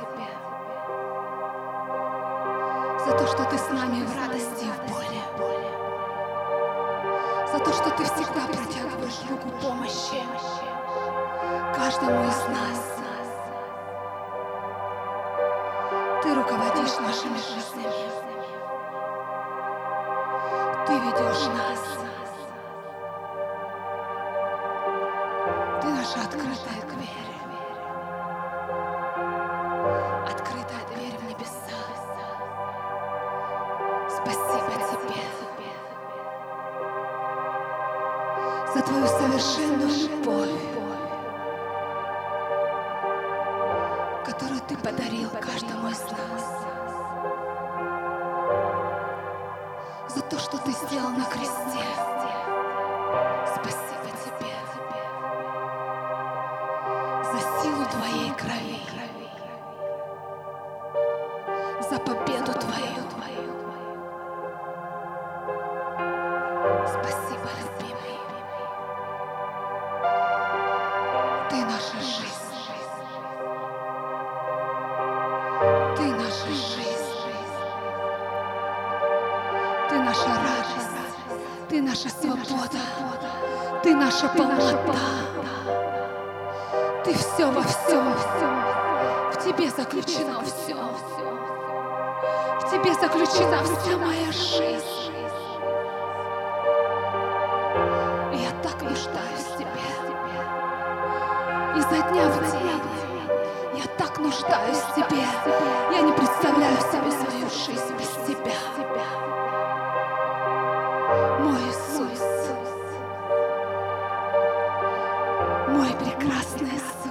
тебе за то, что ты с нами в радости и в боли. За то, что ты всегда протягиваешь руку помощи каждому из нас. Ты руководишь нашими жизнями. Ты ведешь нас. За твою совершенную любовь, которую ты подарил каждому из нас. За то, что ты сделал на кресте. Спасибо тебе за силу твоей крови, наша радость. Ты наша свобода. Ты наша полнота. Ты все во всем. В тебе заключено все. В тебе заключена вся моя жизнь. И я так нуждаюсь в тебе. Изо дня в день я так нуждаюсь в тебе. Я не представляю себе свою жизнь без тебя. Мой прекрасный Иисус.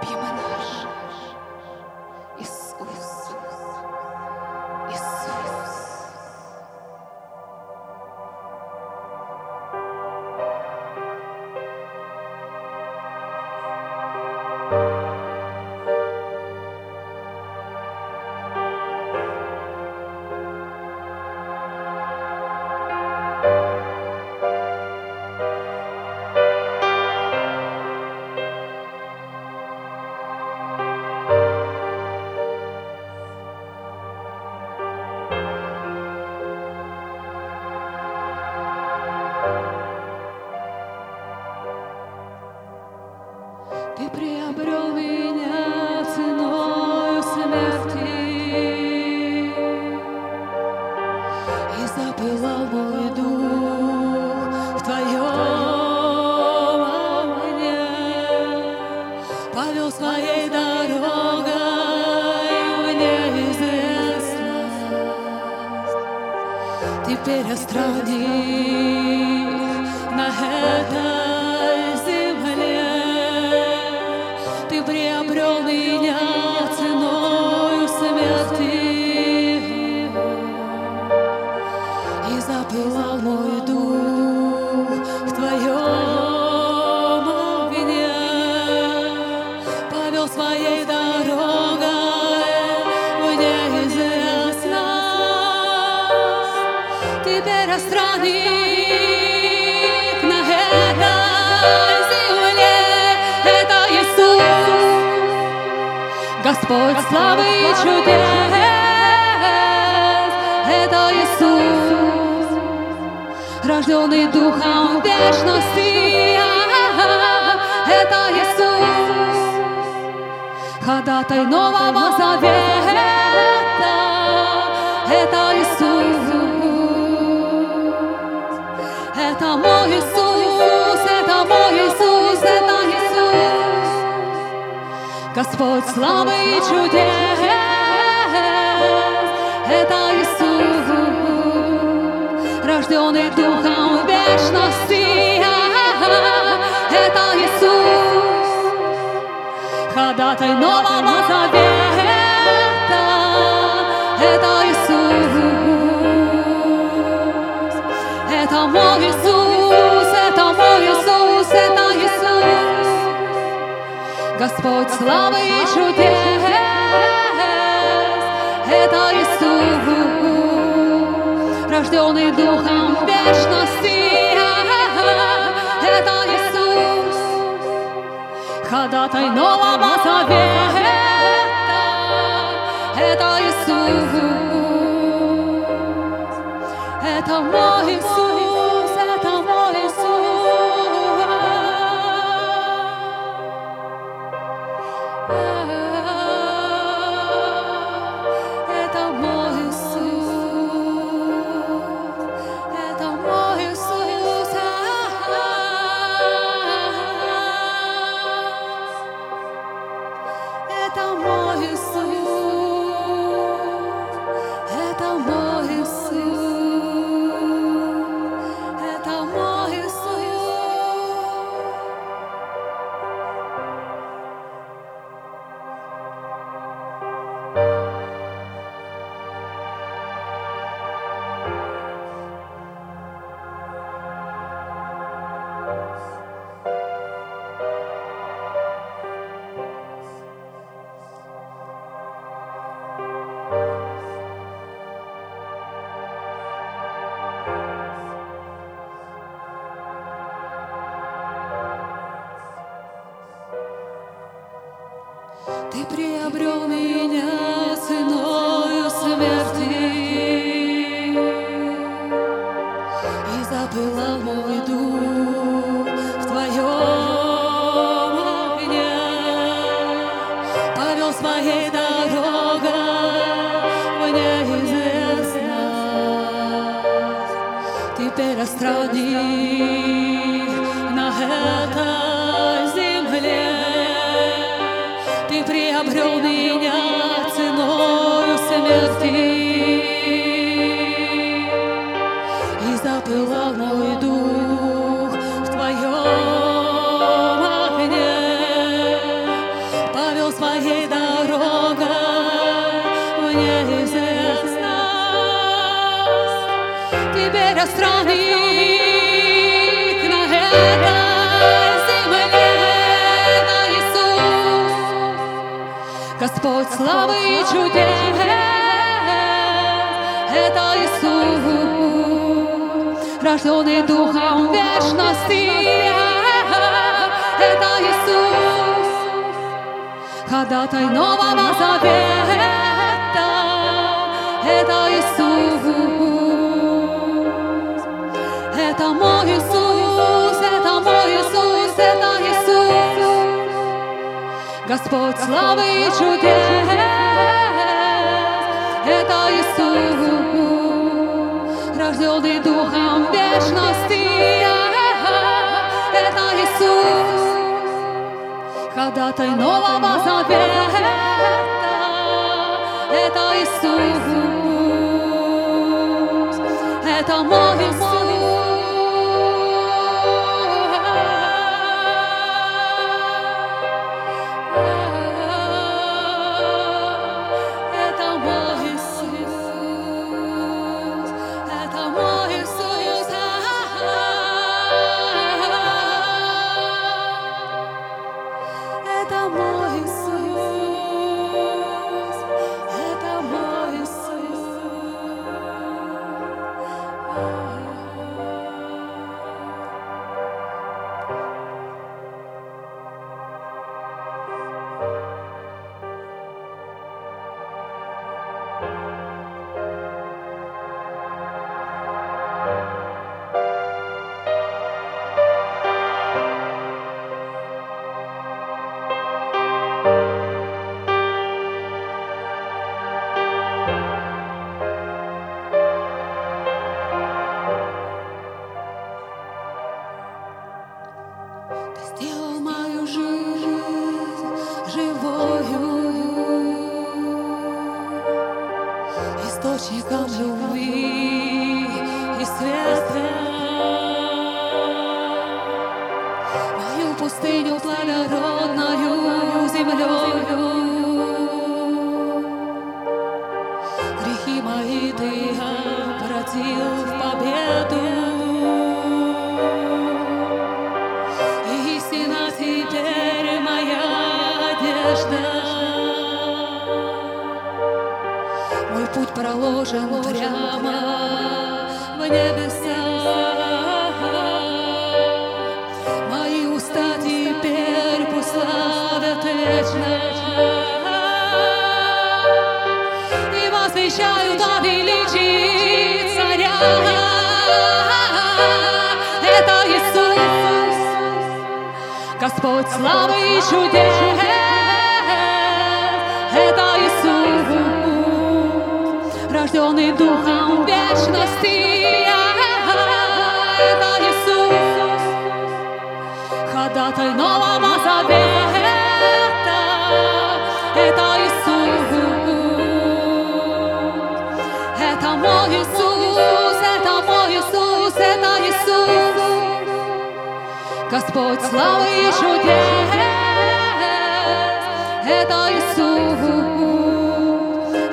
Любимый наш 力量。Господь славы и чудес. Это Иисус Рожденный Духом вечности. Это Иисус Ходатай Нового Завета. Это Иисус Это мой Иисус, это мой Иисус, Господь славы и чудес, это Иисус, рожденный Духом вечности, это Иисус, ходатай Нового Завета, Господь славы и чудес, это Иисус, рожденный Духом вечности, это Иисус, ходатай Нового Завета, это Иисус, это мой Иисус, Господь славы и чудес, это Иисус, рожденный Духом вечности, это Иисус, ходатай Нового Завета, это Иисус, это мой Иисус, это мой Иисус, это Иисус. Господь славы и чудес, это Иисус, рожденный Духом вечности, это Иисус, ходатай Нового Завета, это Иисус, это мой Иисус. Обратил в победу. Истина теперь моя одежда. Мой путь проложен прямо в небеса. Мои уста теперь пусть славят вечно. Это Иисус, Господь славы и чудес. Это Иисус, рожденный Духом вечности. Господь славы и чудес. Это Иисус,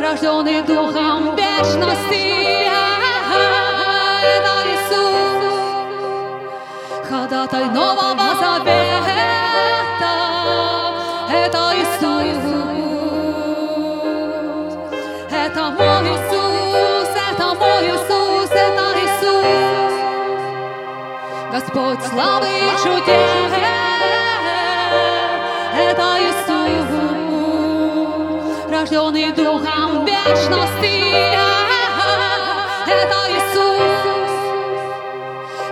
рожденный Духом вечности. Это Иисус, ходатай Нового Завета. Господь славы и чудес. Это Иисус, рожденный Духом вечности. Это Иисус,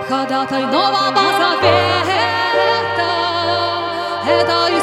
ходатай Нового Завета. Это Иисус,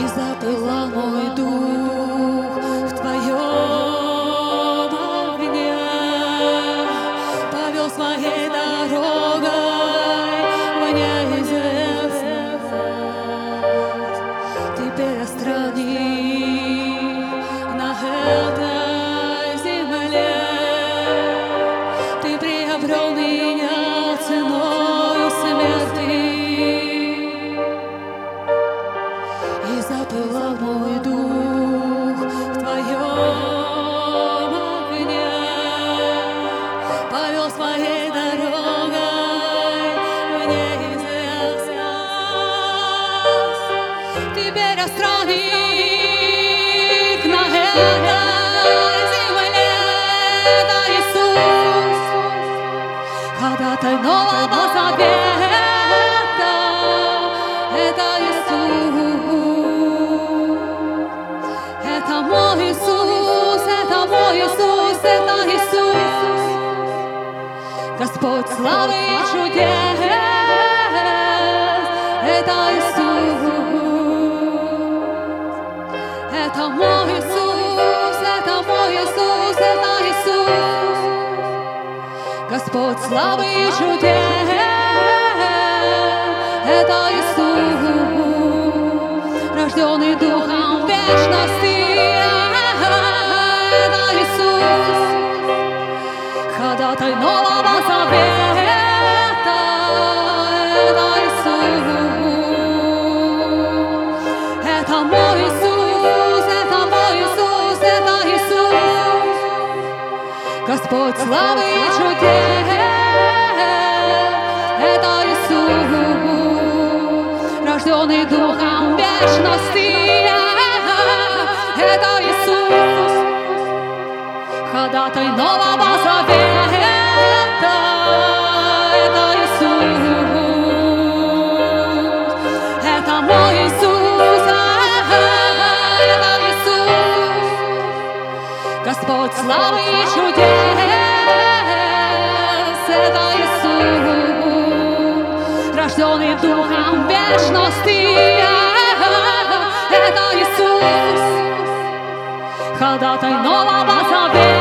И запылал мой my head. Славы и чудес, это Иисус, это мой Иисус, это мой Иисус, это Иисус, Господь славы и чудес, это Иисус, рожденный Духом вечности, это Иисус, ходатай Нового Завета, Господь славы и чудес, это Иисус, рожденный Духом вечности, это Иисус, ходатай нового завета, это Иисус, это мой Иисус, это Иисус, Господь славы и чудес, рожденный Духом вечности, это Иисус, ходатай нового завета,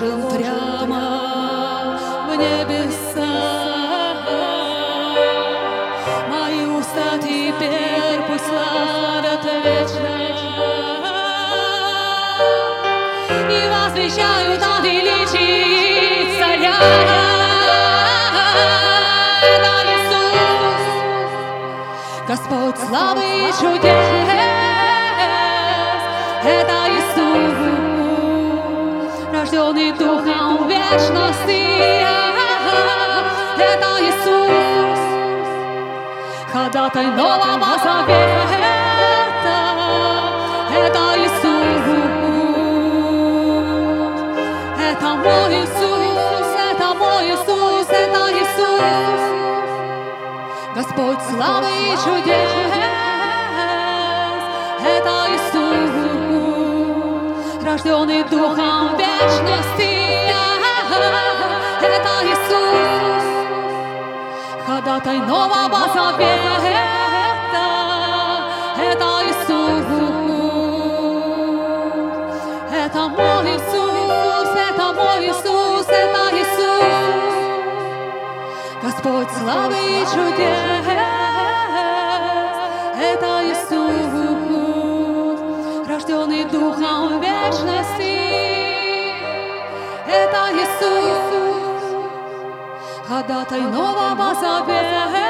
проложен прямо в небеса. Мои уста теперь пусть славят вечно. И возвещают о величии царя. Господь славы и чудес, рожденный Духом вечности, это Иисус, ходатай нового завета, это Иисус, это мой Иисус, это мой Иисус, это Иисус. Господь славы и чудес, это Иисус, рожденный Духом вечности, это Иисус, ходатай нового завета, это Иисус, это мой Иисус, это мой Иисус, это Иисус. Господь славы и чудес, это Иисус, рожденный Духом вечности, это Иисус, ходатай нового завета,